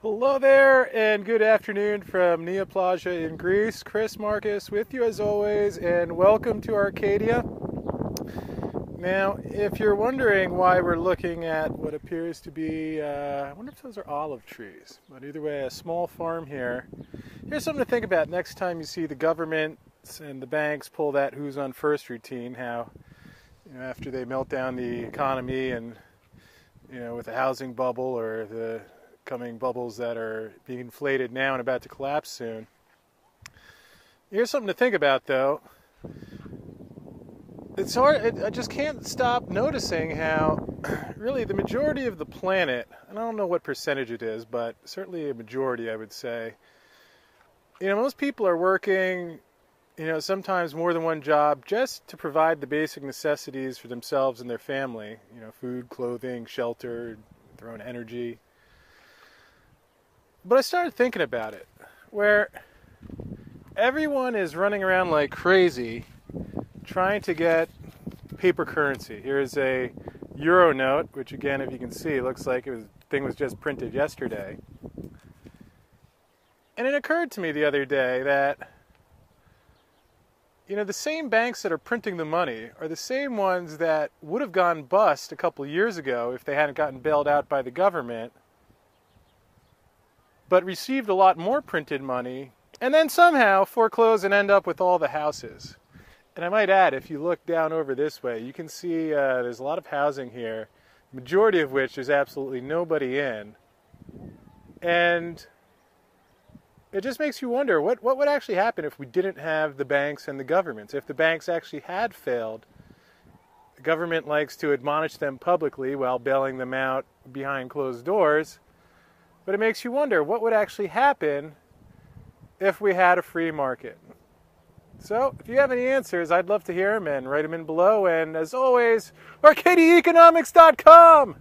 Hello there, and good afternoon from Neoplasia in Greece. Chris Marcus with you as always, and welcome to Arcadia. Now, if you're wondering why we're looking at what appears to be, uh, I wonder if those are olive trees, but either way, a small farm here. Here's something to think about next time you see the government and the banks pull that who's on first routine, how you know, after they melt down the economy and you know, with the housing bubble or the coming bubbles that are being inflated now and about to collapse soon. Here's something to think about, though. It's hard, it, I just can't stop noticing how, really, the majority of the planet, and I don't know what percentage it is, but certainly a majority, I would say, you know, most people are working, you know, sometimes more than one job just to provide the basic necessities for themselves and their family, you know, food, clothing, shelter, their own energy. But I started thinking about it, where everyone is running around like crazy trying to get paper currency. Here's a euro note, which again, if you can see, looks like it was thing was just printed yesterday. And it occurred to me the other day that you know the same banks that are printing the money are the same ones that would have gone bust a couple years ago if they hadn't gotten bailed out by the government but received a lot more printed money, and then somehow foreclose and end up with all the houses. And I might add, if you look down over this way, you can see uh, there's a lot of housing here, majority of which there's absolutely nobody in. And it just makes you wonder what, what would actually happen if we didn't have the banks and the governments, if the banks actually had failed. The government likes to admonish them publicly while bailing them out behind closed doors. But it makes you wonder what would actually happen if we had a free market. So, if you have any answers, I'd love to hear them and write them in below. And as always, ArcadiaEconomics.com!